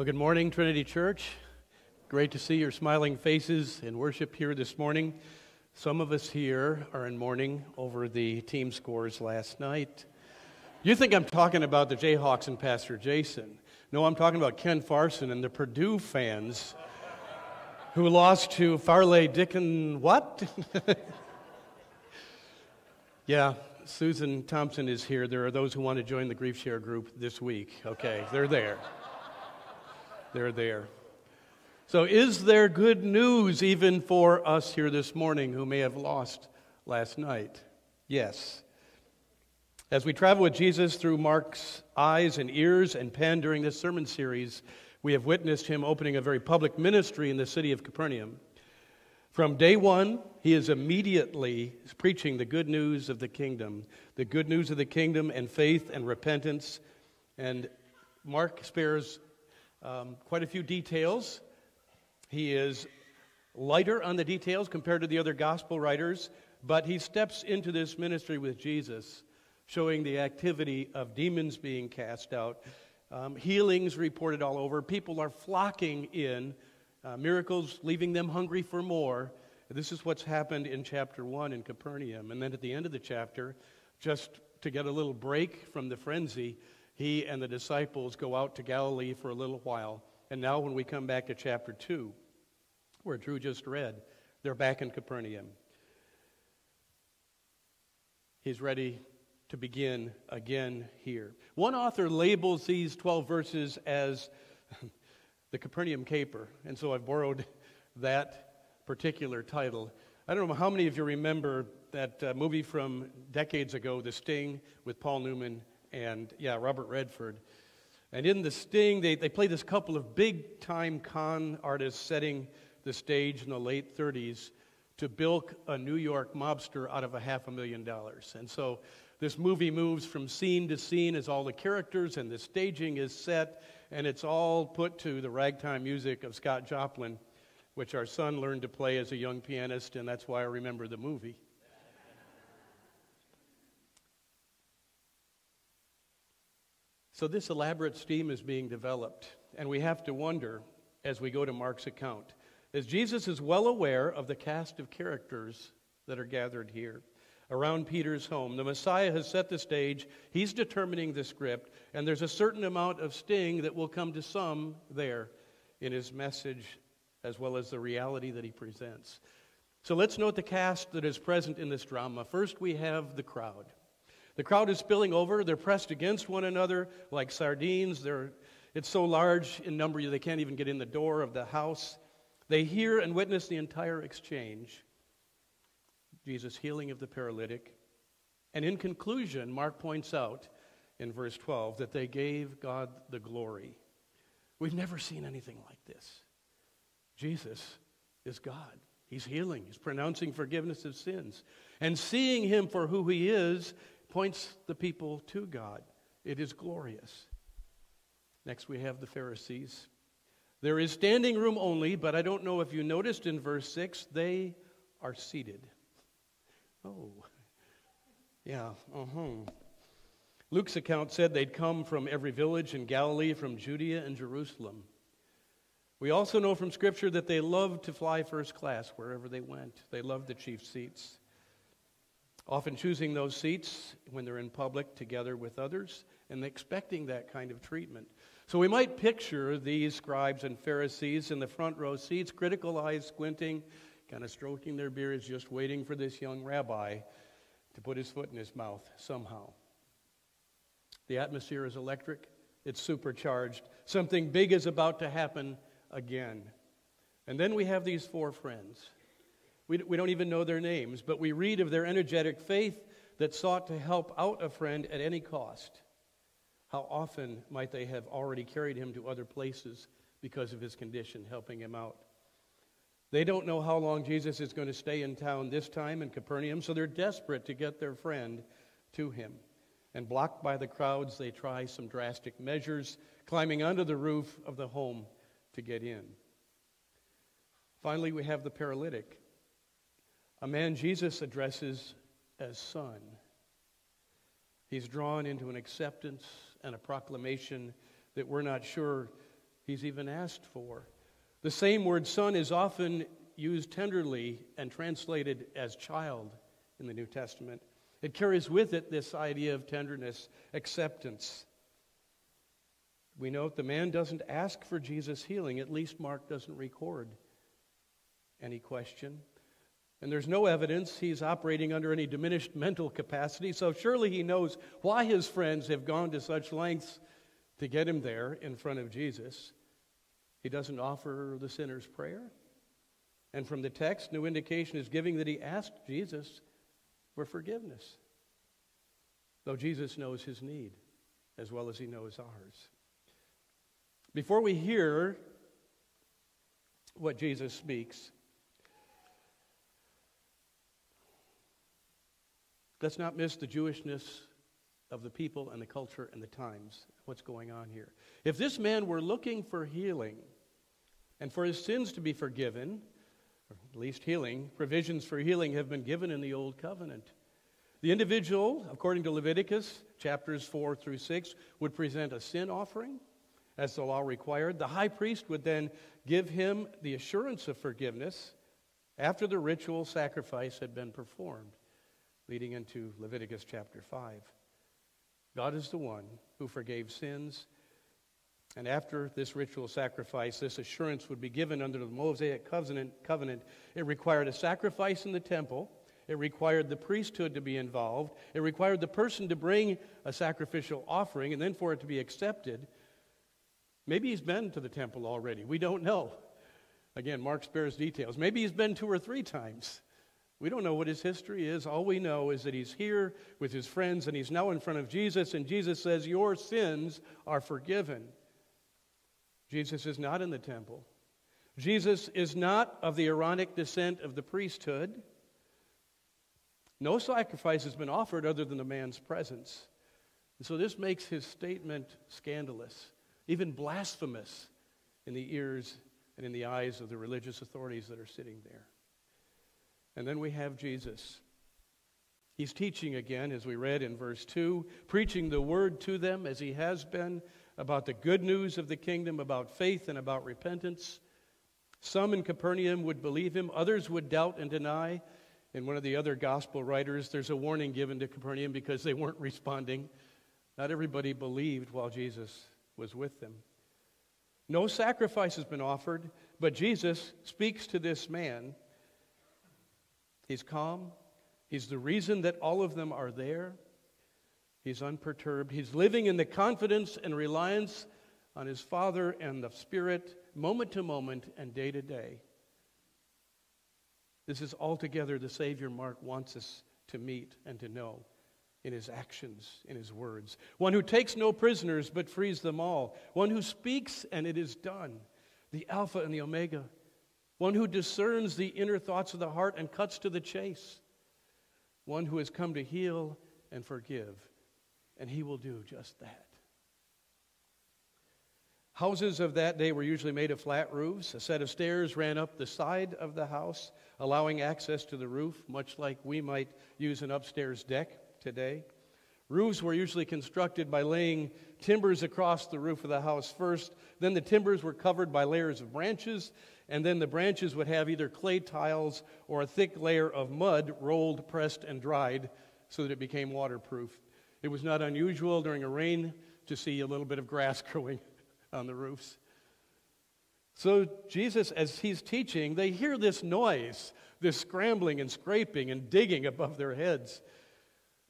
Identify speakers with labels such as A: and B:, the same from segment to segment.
A: Well, good morning, Trinity Church. Great to see your smiling faces in worship here this morning. Some of us here are in mourning over the team scores last night. You think I'm talking about the Jayhawks and Pastor Jason. No, I'm talking about Ken Farson and the Purdue fans who lost to Fairleigh Dickinson. What? yeah, Susan Thompson is here. There are those who want to join the Grief Share group this week. Okay, they're there. They're there. So, is there good news even for us here this morning who may have lost last night? Yes. As we travel with Jesus through Mark's eyes and ears and pen during this sermon series, we have witnessed him opening a very public ministry in the city of Capernaum. From day one, he is immediately preaching the good news of the kingdom, the good news of the kingdom and faith and repentance. And Mark spares um, quite a few details. He is lighter on the details compared to the other gospel writers, but he steps into this ministry with Jesus, showing the activity of demons being cast out, um, healings reported all over. People are flocking in, uh, miracles leaving them hungry for more. This is what's happened in chapter 1 in Capernaum. And then at the end of the chapter, just to get a little break from the frenzy, he and the disciples go out to Galilee for a little while. And now, when we come back to chapter 2, where Drew just read, they're back in Capernaum. He's ready to begin again here. One author labels these 12 verses as the Capernaum Caper, and so I've borrowed that particular title. I don't know how many of you remember that uh, movie from decades ago, The Sting, with Paul Newman and yeah, Robert Redford. And in The Sting, they, they play this couple of big time con artists setting the stage in the late 30s to bilk a New York mobster out of a half a million dollars. And so this movie moves from scene to scene as all the characters and the staging is set, and it's all put to the ragtime music of Scott Joplin, which our son learned to play as a young pianist, and that's why I remember the movie. So, this elaborate scheme is being developed, and we have to wonder as we go to Mark's account, as Jesus is well aware of the cast of characters that are gathered here around Peter's home. The Messiah has set the stage, he's determining the script, and there's a certain amount of sting that will come to some there in his message as well as the reality that he presents. So let's note the cast that is present in this drama. First, we have the crowd. The crowd is spilling over. They're pressed against one another like sardines. They're, it's so large in number they can't even get in the door of the house. They hear and witness the entire exchange Jesus' healing of the paralytic. And in conclusion, Mark points out in verse 12 that they gave God the glory. We've never seen anything like this. Jesus is God. He's healing, He's pronouncing forgiveness of sins. And seeing Him for who He is points the people to God. It is glorious. Next, we have the Pharisees. There is standing room only, but I don't know if you noticed in verse 6, they are seated. Oh, yeah, uh huh. Luke's account said they'd come from every village in Galilee, from Judea and Jerusalem. We also know from Scripture that they loved to fly first class wherever they went. They loved the chief seats often choosing those seats when they're in public together with others and expecting that kind of treatment. So we might picture these scribes and Pharisees in the front row seats, critical eyes squinting, kind of stroking their beards, just waiting for this young rabbi to put his foot in his mouth somehow. The atmosphere is electric, it's supercharged. Something big is about to happen again. And then we have these four friends we, we don't even know their names, but we read of their energetic faith that sought to help out a friend at any cost. How often might they have already carried him to other places because of his condition, helping him out? They don't know how long Jesus is going to stay in town this time in Capernaum, so they're desperate to get their friend to him. And blocked by the crowds, they try some drastic measures, climbing onto the roof of the home to get in. Finally, we have the paralytic a man Jesus addresses as son. He's drawn into an acceptance and a proclamation that we're not sure he's even asked for. The same word son is often used tenderly and translated as child in the New Testament. It carries with it this idea of tenderness, acceptance. We note the man doesn't ask for Jesus' healing, at least Mark doesn't record any question. And there's no evidence he's operating under any diminished mental capacity, so surely he knows why his friends have gone to such lengths to get him there in front of Jesus. He doesn't offer the sinner's prayer. And from the text, no indication is giving that he asked Jesus for forgiveness, though Jesus knows his need as well as he knows ours. Before we hear what Jesus speaks, let's not miss the Jewishness of the people and the culture and the times, what's going on here. If this man were looking for healing and for his sins to be forgiven, or at least healing, provisions for healing have been given in the Old Covenant. The individual, according to Leviticus chapters 4 through 6, would present a sin offering as the law required. The high priest would then give him the assurance of forgiveness after the ritual sacrifice had been performed, leading into Leviticus chapter 5. God is the one who forgave sins. And after this ritual sacrifice, this assurance would be given under the Mosaic covenant, covenant. It required a sacrifice in the temple. It required the priesthood to be involved. It required the person to bring a sacrificial offering and then for it to be accepted. Maybe he's been to the temple already. We don't know. Again, Mark spares details. Maybe he's been two or three times. We don't know what his history is. All we know is that he's here with his friends and he's now in front of Jesus, and Jesus says, Your sins are forgiven. Jesus is not in the temple. Jesus is not of the Aaronic descent of the priesthood. No sacrifice has been offered other than the man's presence. And so this makes his statement scandalous, even blasphemous in the ears and in the eyes of the religious authorities that are sitting there. And then we have Jesus. He's teaching again, as we read in verse 2, preaching the word to them as he has been about the good news of the kingdom, about faith and about repentance. Some in Capernaum would believe him, others would doubt and deny. In one of the other gospel writers, there's a warning given to Capernaum because they weren't responding. Not everybody believed while Jesus was with them. No sacrifice has been offered, but Jesus speaks to this man He's calm. He's the reason that all of them are there. He's unperturbed. He's living in the confidence and reliance on his Father and the Spirit, moment to moment and day to day. This is altogether the Savior Mark wants us to meet and to know in his actions, in his words. One who takes no prisoners but frees them all. One who speaks and it is done. The Alpha and the Omega, one who discerns the inner thoughts of the heart and cuts to the chase, one who has come to heal and forgive, and he will do just that. Houses of that day were usually made of flat roofs. A set of stairs ran up the side of the house, allowing access to the roof, much like we might use an upstairs deck today. Roofs were usually constructed by laying timbers across the roof of the house first. Then the timbers were covered by layers of branches, and then the branches would have either clay tiles or a thick layer of mud rolled, pressed, and dried so that it became waterproof. It was not unusual during a rain to see a little bit of grass growing on the roofs. So, Jesus, as he's teaching, they hear this noise, this scrambling and scraping and digging above their heads.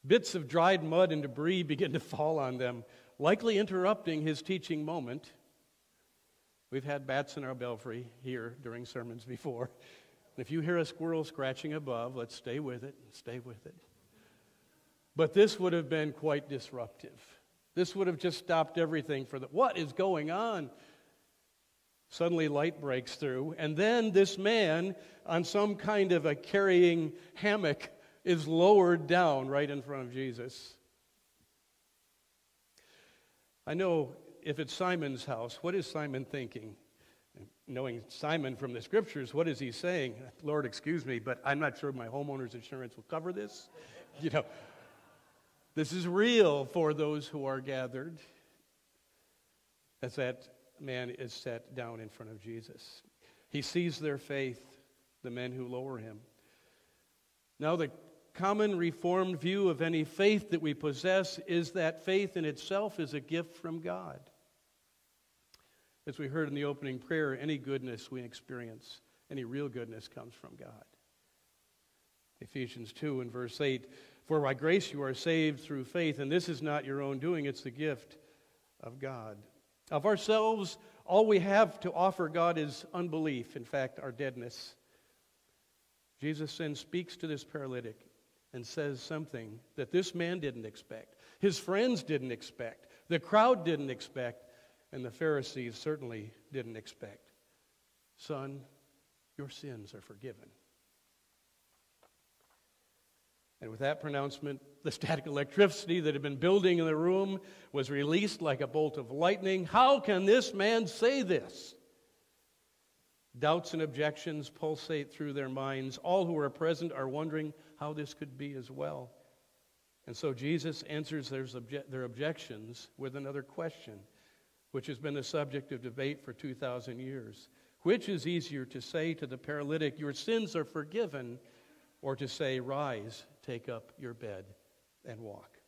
A: Bits of dried mud and debris begin to fall on them, likely interrupting his teaching moment. We've had bats in our belfry here during sermons before. If you hear a squirrel scratching above, let's stay with it, stay with it. But this would have been quite disruptive. This would have just stopped everything for the what is going on? Suddenly light breaks through, and then this man on some kind of a carrying hammock is lowered down right in front of Jesus. I know if it's Simon's house, what is Simon thinking? Knowing Simon from the scriptures, what is he saying? Lord, excuse me, but I'm not sure my homeowner's insurance will cover this. You know, this is real for those who are gathered. As that man is set down in front of Jesus. He sees their faith, the men who lower him. Now, the common Reformed view of any faith that we possess is that faith in itself is a gift from God. As we heard in the opening prayer, any goodness we experience, any real goodness comes from God. Ephesians 2 and verse 8 For by grace you are saved through faith, and this is not your own doing, it's the gift of God. Of ourselves, all we have to offer God is unbelief, in fact, our deadness. Jesus then speaks to this paralytic and says something that this man didn't expect, his friends didn't expect, the crowd didn't expect, and the Pharisees certainly didn't expect. Son, your sins are forgiven. And with that pronouncement, the static electricity that had been building in the room was released like a bolt of lightning. How can this man say this? Doubts and objections pulsate through their minds. All who are present are wondering how this could be as well. And so Jesus answers their, obje- their objections with another question, which has been the subject of debate for 2,000 years. Which is easier to say to the paralytic, Your sins are forgiven, or to say, Rise, take up your bed and walk.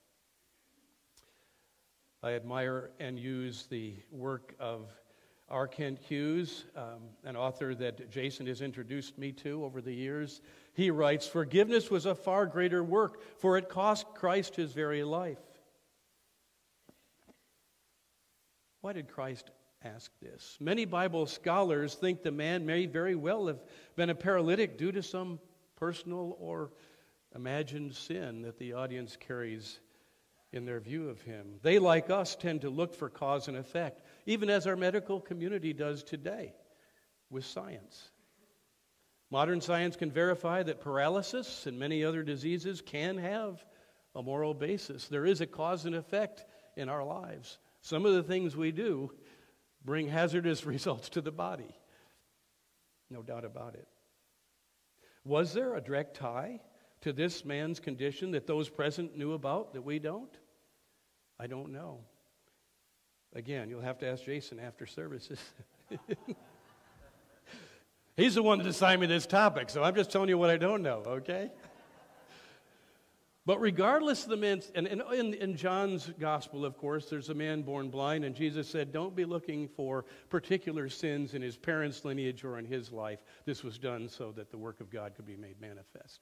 A: I admire and use the work of R. Kent Hughes, um, an author that Jason has introduced me to over the years. He writes Forgiveness was a far greater work, for it cost Christ his very life. Why did Christ ask this? Many Bible scholars think the man may very well have been a paralytic due to some personal or imagined sin that the audience carries in their view of him. They, like us, tend to look for cause and effect, even as our medical community does today with science. Modern science can verify that paralysis and many other diseases can have a moral basis. There is a cause and effect in our lives. Some of the things we do bring hazardous results to the body. No doubt about it. Was there a direct tie to this man's condition that those present knew about that we don't? I don't know. Again, you'll have to ask Jason after services. He's the one that assigned me this topic, so I'm just telling you what I don't know, okay? But regardless of the man, and in, in, John's gospel, of course, there's a man born blind, and Jesus said, Don't be looking for particular sins in his parents' lineage or in his life. This was done so that the work of God could be made manifest.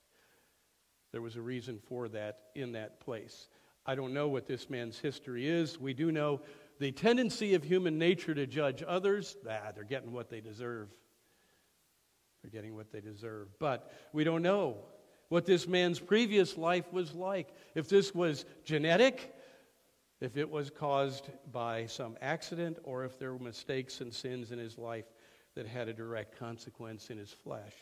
A: There was a reason for that in that place. I don't know what this man's history is. We do know the tendency of human nature to judge others. Ah, they're getting what they deserve. They're getting what they deserve. But we don't know what this man's previous life was like. If this was genetic, if it was caused by some accident, or if there were mistakes and sins in his life that had a direct consequence in his flesh.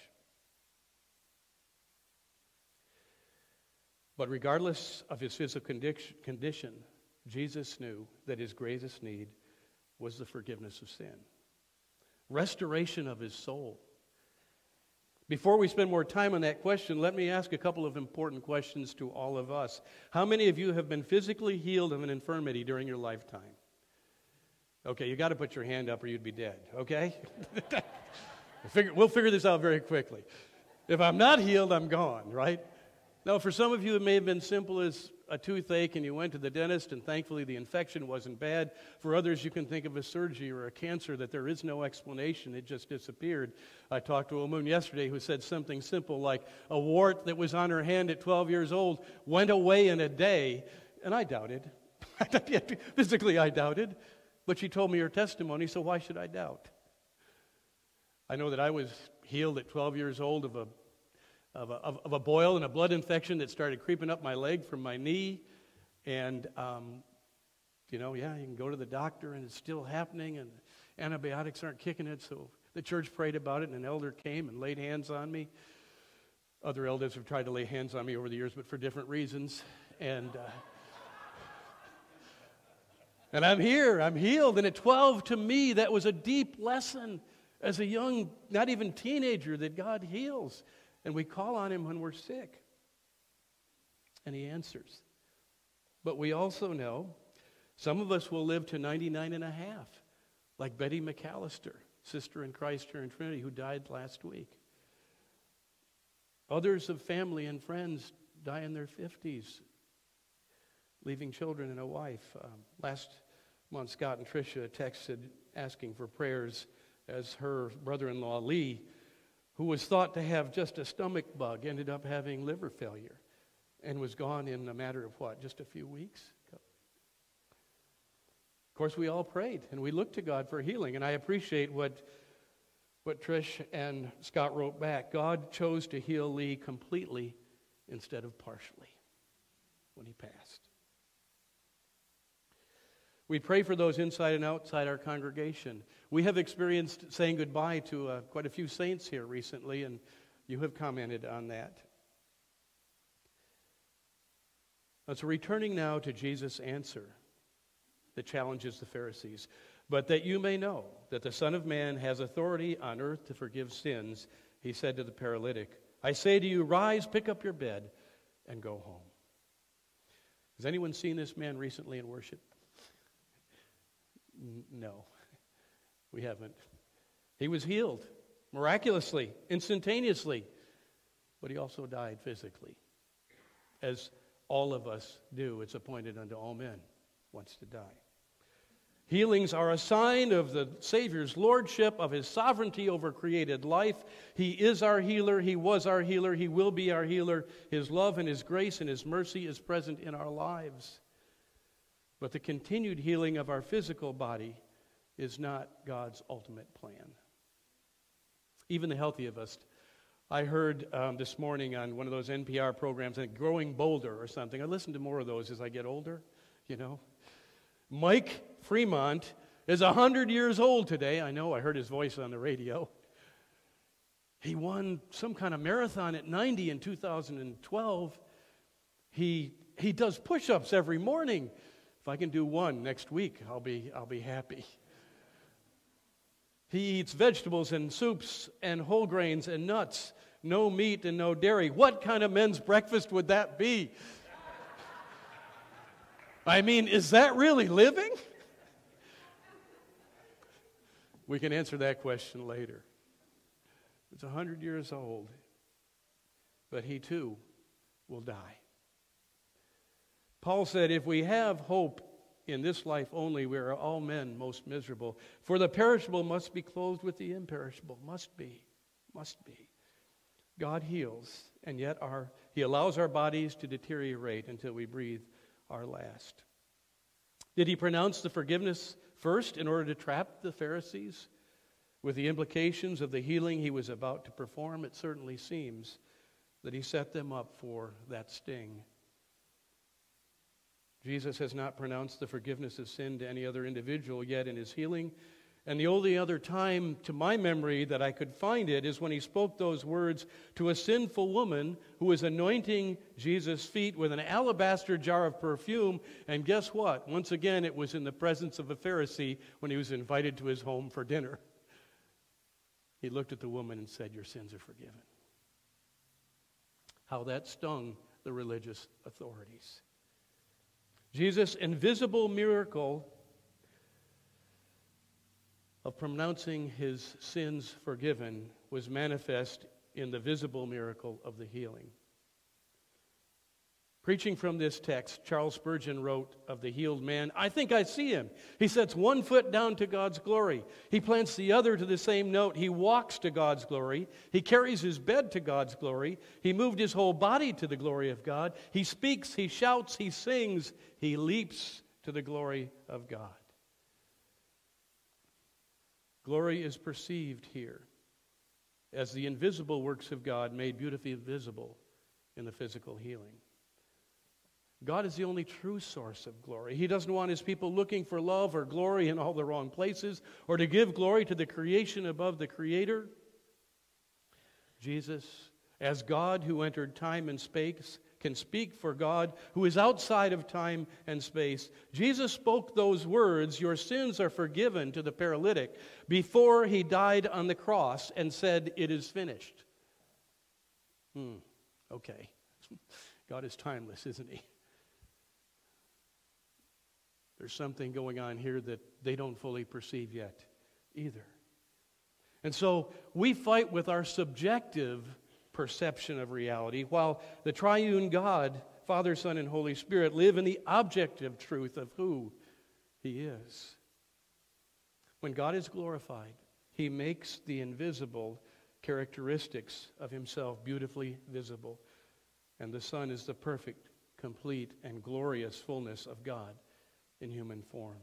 A: But regardless of his physical condition, Jesus knew that his greatest need was the forgiveness of sin, restoration of his soul. Before we spend more time on that question, let me ask a couple of important questions to all of us. How many of you have been physically healed of an infirmity during your lifetime? Okay, you got to put your hand up or you'd be dead, okay? we'll figure this out very quickly. If I'm not healed, I'm gone, right? Now, for some of you, it may have been simple as a toothache and you went to the dentist and thankfully the infection wasn't bad. For others, you can think of a surgery or a cancer that there is no explanation, it just disappeared. I talked to a woman yesterday who said something simple like a wart that was on her hand at 12 years old went away in a day, and I doubted. Physically, I doubted. But she told me her testimony, so why should I doubt? I know that I was healed at 12 years old of a of a, of, of a boil and a blood infection that started creeping up my leg from my knee. And, um, you know, yeah, you can go to the doctor and it's still happening and antibiotics aren't kicking it. So the church prayed about it and an elder came and laid hands on me. Other elders have tried to lay hands on me over the years, but for different reasons. And, uh, and I'm here, I'm healed. And at 12, to me, that was a deep lesson as a young, not even teenager, that God heals. And we call on him when we're sick. And he answers. But we also know some of us will live to 99 and a half like Betty McAllister, sister in Christ here in Trinity, who died last week. Others of family and friends die in their 50s, leaving children and a wife. Um, last month, Scott and Tricia texted asking for prayers as her brother in law, Lee, who was thought to have just a stomach bug, ended up having liver failure and was gone in a matter of what, just a few weeks? Of course, we all prayed and we looked to God for healing, and I appreciate what what Trish and Scott wrote back. God chose to heal Lee completely instead of partially when he passed. We pray for those inside and outside our congregation. We have experienced saying goodbye to uh, quite a few saints here recently, and you have commented on that. So, returning now to Jesus' answer that challenges the Pharisees but that you may know that the Son of Man has authority on earth to forgive sins, he said to the paralytic, I say to you, rise, pick up your bed, and go home. Has anyone seen this man recently in worship? No, we haven't. He was healed miraculously, instantaneously, but he also died physically, as all of us do. It's appointed unto all men once to die. Healings are a sign of the Savior's lordship, of his sovereignty over created life. He is our healer. He was our healer. He will be our healer. His love and his grace and his mercy is present in our lives. But the continued healing of our physical body is not God's ultimate plan. Even the healthy of us. I heard um, this morning on one of those NPR programs, like Growing Bolder or something. I listen to more of those as I get older, you know. Mike Fremont is 100 years old today. I know, I heard his voice on the radio. He won some kind of marathon at 90 in 2012. He, he does push ups every morning. If I can do one next week, I'll be, I'll be happy. He eats vegetables and soups and whole grains and nuts, no meat and no dairy. What kind of men's breakfast would that be? I mean, is that really living? We can answer that question later. It's 100 years old, but he too will die. Paul said, If we have hope in this life only, we are all men most miserable. For the perishable must be clothed with the imperishable. Must be. Must be. God heals, and yet our, He allows our bodies to deteriorate until we breathe our last. Did He pronounce the forgiveness First, in order to trap the Pharisees with the implications of the healing he was about to perform, it certainly seems that he set them up for that sting. Jesus has not pronounced the forgiveness of sin to any other individual yet in his healing, and the only other time to my memory that I could find it is when he spoke those words to a sinful woman who was anointing Jesus' feet with an alabaster jar of perfume. And guess what? Once again, it was in the presence of a Pharisee when he was invited to his home for dinner. He looked at the woman and said, Your sins are forgiven. How that stung the religious authorities. Jesus' invisible miracle of pronouncing his sins forgiven was manifest in the visible miracle of the healing. Preaching from this text, Charles Spurgeon wrote of the healed man, I think I see him. He sets one foot down to God's glory. He plants the other to the same note. He walks to God's glory. He carries his bed to God's glory. He moved his whole body to the glory of God. He speaks, he shouts, he sings, he leaps to the glory of God. Glory is perceived here as the invisible works of God made beautifully visible in the physical healing. God is the only true source of glory. He doesn't want his people looking for love or glory in all the wrong places or to give glory to the creation above the Creator. Jesus, as God who entered time and space, can speak for God who is outside of time and space. Jesus spoke those words, Your sins are forgiven, to the paralytic before he died on the cross and said, It is finished. Hmm, okay. God is timeless, isn't he? There's something going on here that they don't fully perceive yet. either. And so we fight with our subjective perception of reality, while the triune God, Father, Son, and Holy Spirit, live in the objective truth of who He is. When God is glorified, He makes the invisible characteristics of Himself beautifully visible. And the Son is the perfect, complete, and glorious fullness of God in human form.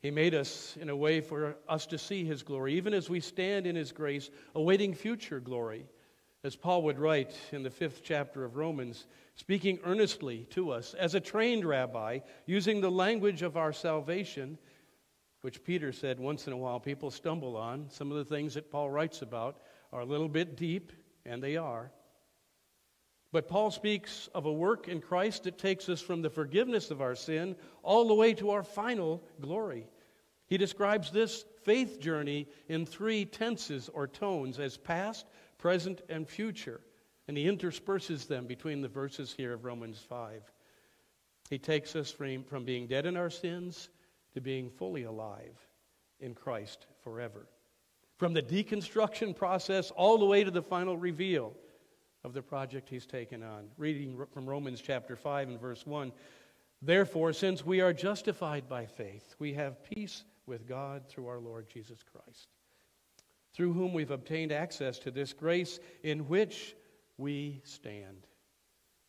A: He made us in a way for us to see His glory, even as we stand in His grace, awaiting future glory. As Paul would write in the fifth chapter of Romans, speaking earnestly to us as a trained rabbi, using the language of our salvation, which Peter said once in a while people stumble on. Some of the things that Paul writes about are a little bit deep, and they are. But Paul speaks of a work in Christ that takes us from the forgiveness of our sin all the way to our final glory. He describes this faith journey in three tenses or tones as past, present, and future. And he intersperses them between the verses here of Romans 5. He takes us from, from being dead in our sins to being fully alive in Christ forever. From the deconstruction process all the way to the final reveal of the project he's taken on. Reading from Romans chapter 5 and verse 1 Therefore, since we are justified by faith, we have peace with God through our Lord Jesus Christ, through whom we've obtained access to this grace in which we stand.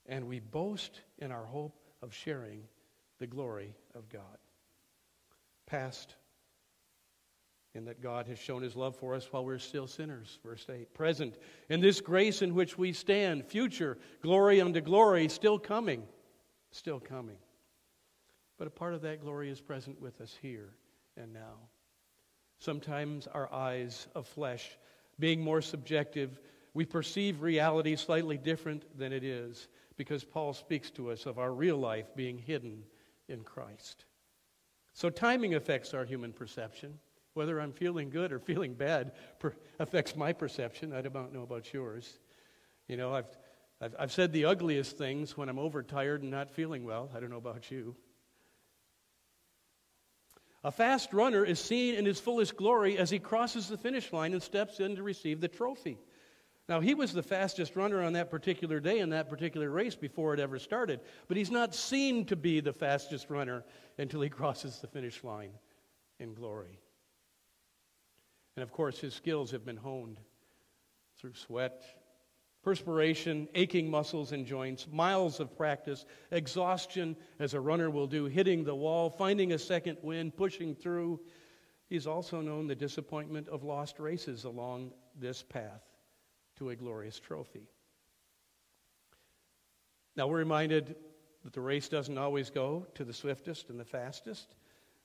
A: And we boast in our hope of sharing the glory of God. Past, in that God has shown his love for us while we're still sinners, verse 8. Present, in this grace in which we stand. Future, glory unto glory, still coming, still coming. But a part of that glory is present with us here and now. Sometimes our eyes of flesh, being more subjective, we perceive reality slightly different than it is because Paul speaks to us of our real life being hidden in Christ. So timing affects our human perception. Whether I'm feeling good or feeling bad per- affects my perception. I don't know about yours. You know, I've, I've, I've said the ugliest things when I'm overtired and not feeling well. I don't know about you. A fast runner is seen in his fullest glory as he crosses the finish line and steps in to receive the trophy. Now, he was the fastest runner on that particular day in that particular race before it ever started, but he's not seen to be the fastest runner until he crosses the finish line in glory. And of course, his skills have been honed through sweat perspiration, aching muscles and joints, miles of practice, exhaustion, as a runner will do, hitting the wall, finding a second wind, pushing through. He's also known the disappointment of lost races along this path to a glorious trophy. Now, we're reminded that the race doesn't always go to the swiftest and the fastest.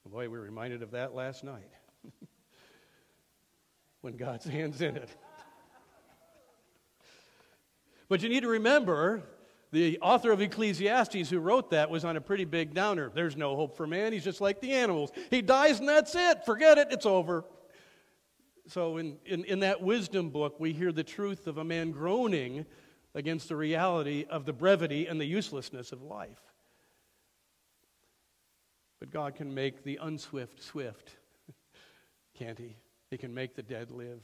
A: Boy, we were reminded of that last night when God's hand's in it. But you need to remember the author of Ecclesiastes who wrote that was on a pretty big downer. There's no hope for man. He's just like the animals. He dies and that's it. Forget it. It's over. So, in, in, in that wisdom book, we hear the truth of a man groaning against the reality of the brevity and the uselessness of life. But God can make the unswift swift, can't He? He can make the dead live,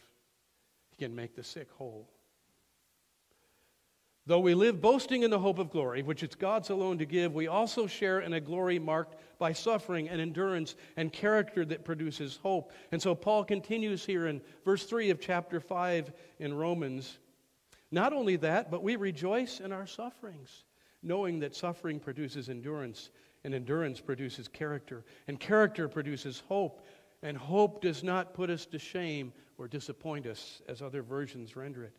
A: He can make the sick whole. Though we live boasting in the hope of glory, which it's God's alone to give, we also share in a glory marked by suffering and endurance and character that produces hope. And so Paul continues here in verse 3 of chapter 5 in Romans. Not only that, but we rejoice in our sufferings, knowing that suffering produces endurance, and endurance produces character, and character produces hope, and hope does not put us to shame or disappoint us, as other versions render it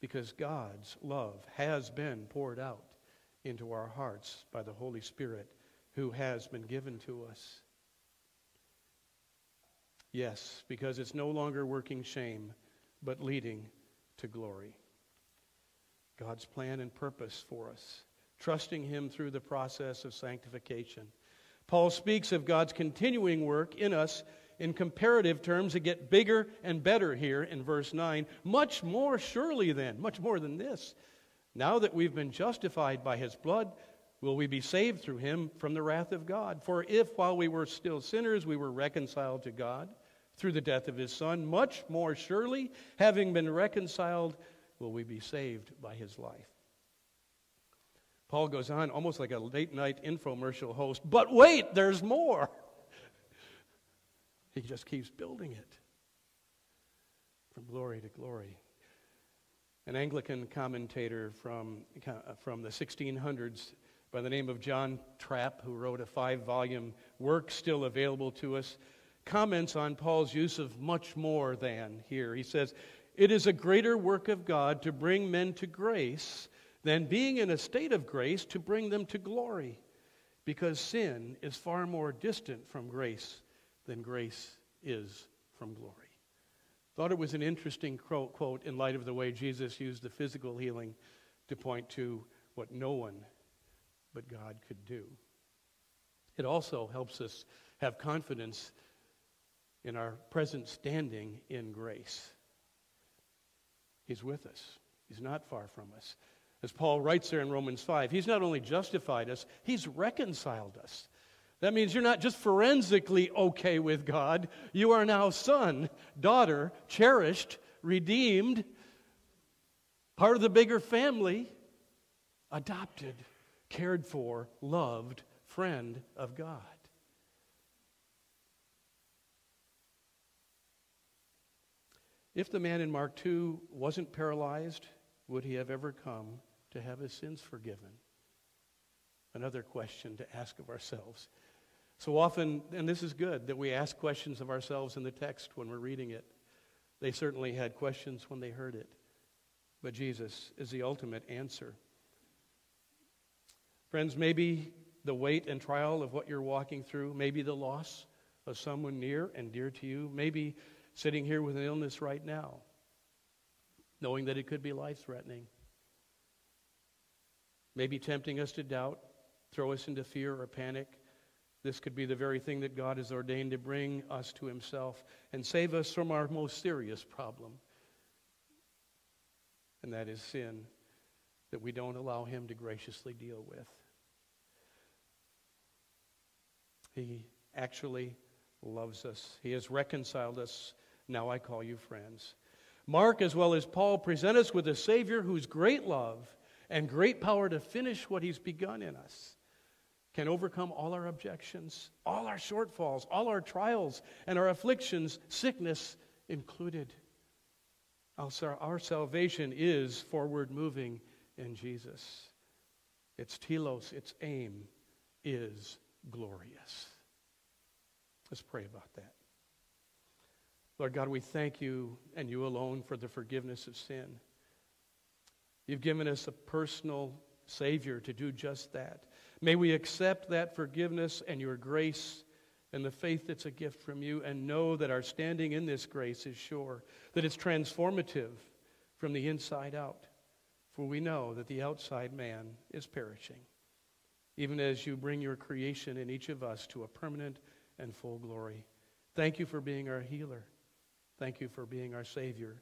A: because God's love has been poured out into our hearts by the Holy Spirit who has been given to us. Yes, because it's no longer working shame, but leading to glory. God's plan and purpose for us, trusting Him through the process of sanctification. Paul speaks of God's continuing work in us in comparative terms, it get bigger and better here in verse 9. Much more surely then, much more than this. Now that we've been justified by his blood, will we be saved through him from the wrath of God. For if, while we were still sinners, we were reconciled to God through the death of his Son, much more surely, having been reconciled, will we be saved by his life. Paul goes on almost like a late night infomercial host, but wait, there's more. He just keeps building it from glory to glory. An Anglican commentator from, uh, from the 1600s by the name of John Trapp, who wrote a five volume work still available to us, comments on Paul's use of much more than here. He says, It is a greater work of God to bring men to grace than being in a state of grace to bring them to glory, because sin is far more distant from grace than grace is from glory. Thought it was an interesting quote in light of the way Jesus used the physical healing to point to what no one but God could do. It also helps us have confidence in our present standing in grace. He's with us, He's not far from us. As Paul writes there in Romans 5, He's not only justified us, He's reconciled us. That means you're not just forensically okay with God, you are now son, daughter, cherished, redeemed, part of the bigger family, adopted, cared for, loved, friend of God. If the man in Mark 2 wasn't paralyzed, would he have ever come to have his sins forgiven? Another question to ask of ourselves. So often, and this is good, that we ask questions of ourselves in the text when we're reading it. They certainly had questions when they heard it. But Jesus is the ultimate answer. Friends, maybe the weight and trial of what you're walking through, maybe the loss of someone near and dear to you, maybe sitting here with an illness right now, knowing that it could be life threatening, maybe tempting us to doubt, throw us into fear or panic. This could be the very thing that God has ordained to bring us to Himself and save us from our most serious problem, and that is sin that we don't allow Him to graciously deal with. He actually loves us, He has reconciled us. Now I call you friends. Mark, as well as Paul, present us with a Savior whose great love and great power to finish what He's begun in us can overcome all our objections, all our shortfalls, all our trials, and our afflictions, sickness included. Also, Our salvation is forward moving in Jesus. Its telos, its aim is glorious. Let's pray about that. Lord God, we thank you and you alone for the forgiveness of sin. You've given us a personal Savior to do just that. May we accept that forgiveness and your grace and the faith that's a gift from you and know that our standing in this grace is sure, that it's transformative from the inside out. For we know that the outside man is perishing, even as you bring your creation in each of us to a permanent and full glory. Thank you for being our healer. Thank you for being our Savior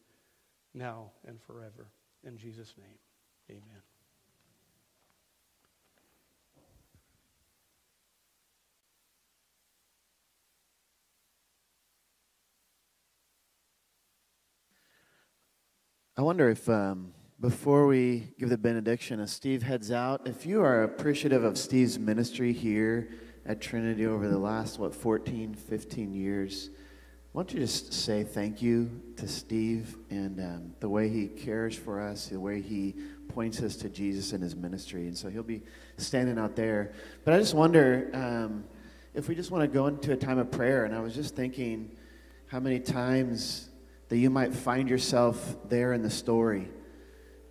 A: now and forever. In Jesus' name, amen.
B: I wonder if um, before we give the benediction, as Steve heads out, if you are appreciative of Steve's ministry here at Trinity over the last, what, 14, 15 years, why don't you just say thank you to Steve and um, the way he cares for us, the way he points us to Jesus in his ministry. And so he'll be standing out there. But I just wonder um, if we just want to go into a time of prayer. And I was just thinking how many times that you might find yourself there in the story.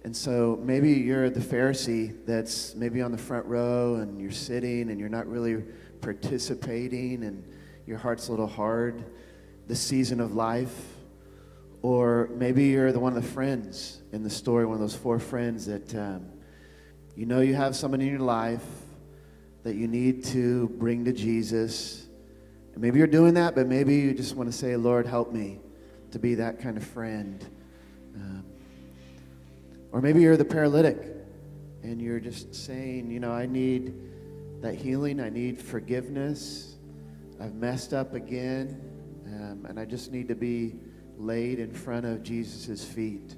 B: And so maybe you're the Pharisee that's maybe on the front row and you're sitting and you're not really participating and your heart's a little hard this season of life. Or maybe you're the one of the friends in the story, one of those four friends that um, you know you have someone in your life that you need to bring to Jesus. And maybe you're doing that, but maybe you just want to say, Lord, help me to be that kind of friend. Um, or maybe you're the paralytic and you're just saying, you know, I need that healing, I need forgiveness, I've messed up again, um, and I just need to be laid in front of Jesus' feet.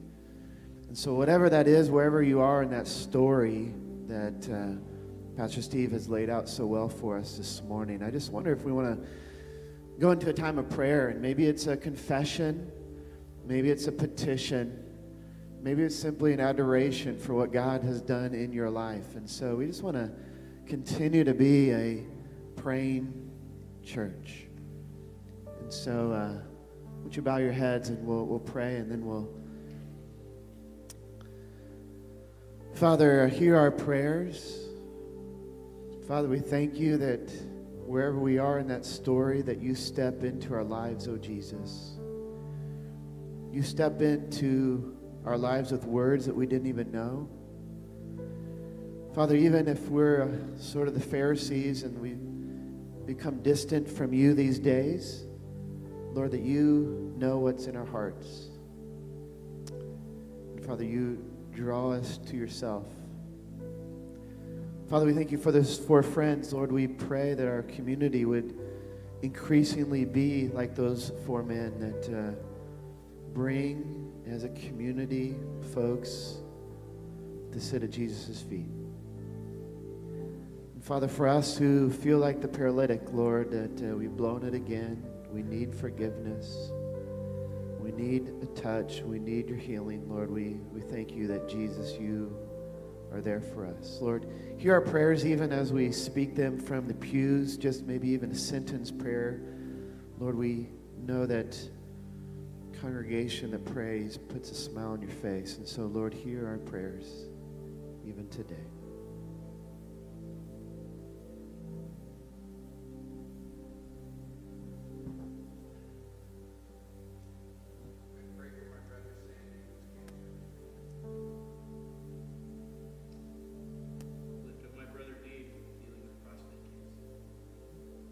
B: And so, whatever that is, wherever you are in that story that uh, Pastor Steve has laid out so well for us this morning, I just wonder if we want to go into a time of prayer, and maybe it's a confession, maybe it's a petition. Maybe it's simply an adoration for what God has done in your life. And so we just want to continue to be a praying church. So, uh, would you bow your heads and we'll, we'll pray and then we'll. Father, hear our prayers. Father, we thank you that wherever we are in that story, that you step into our lives, oh Jesus. You step into our lives with words that we didn't even know. Father, even if we're uh, sort of the Pharisees and we become distant from you these days, Lord, that you know what's in our hearts. Father, you draw us to yourself. Father, we thank you for those four friends. Lord, we pray that our community would increasingly be like those four men that uh, bring as a community, folks, to sit at Jesus' feet. And Father, for us who feel like the paralytic, Lord, that uh, we've blown it again, we need forgiveness. We need a touch. We need your healing, Lord. We, we thank you that Jesus, you are there for us. Lord, hear our prayers even as we speak them from the pews, just maybe even a sentence prayer. Lord, we know that congregation that prays puts a smile on your face. And so, Lord, hear our prayers even today.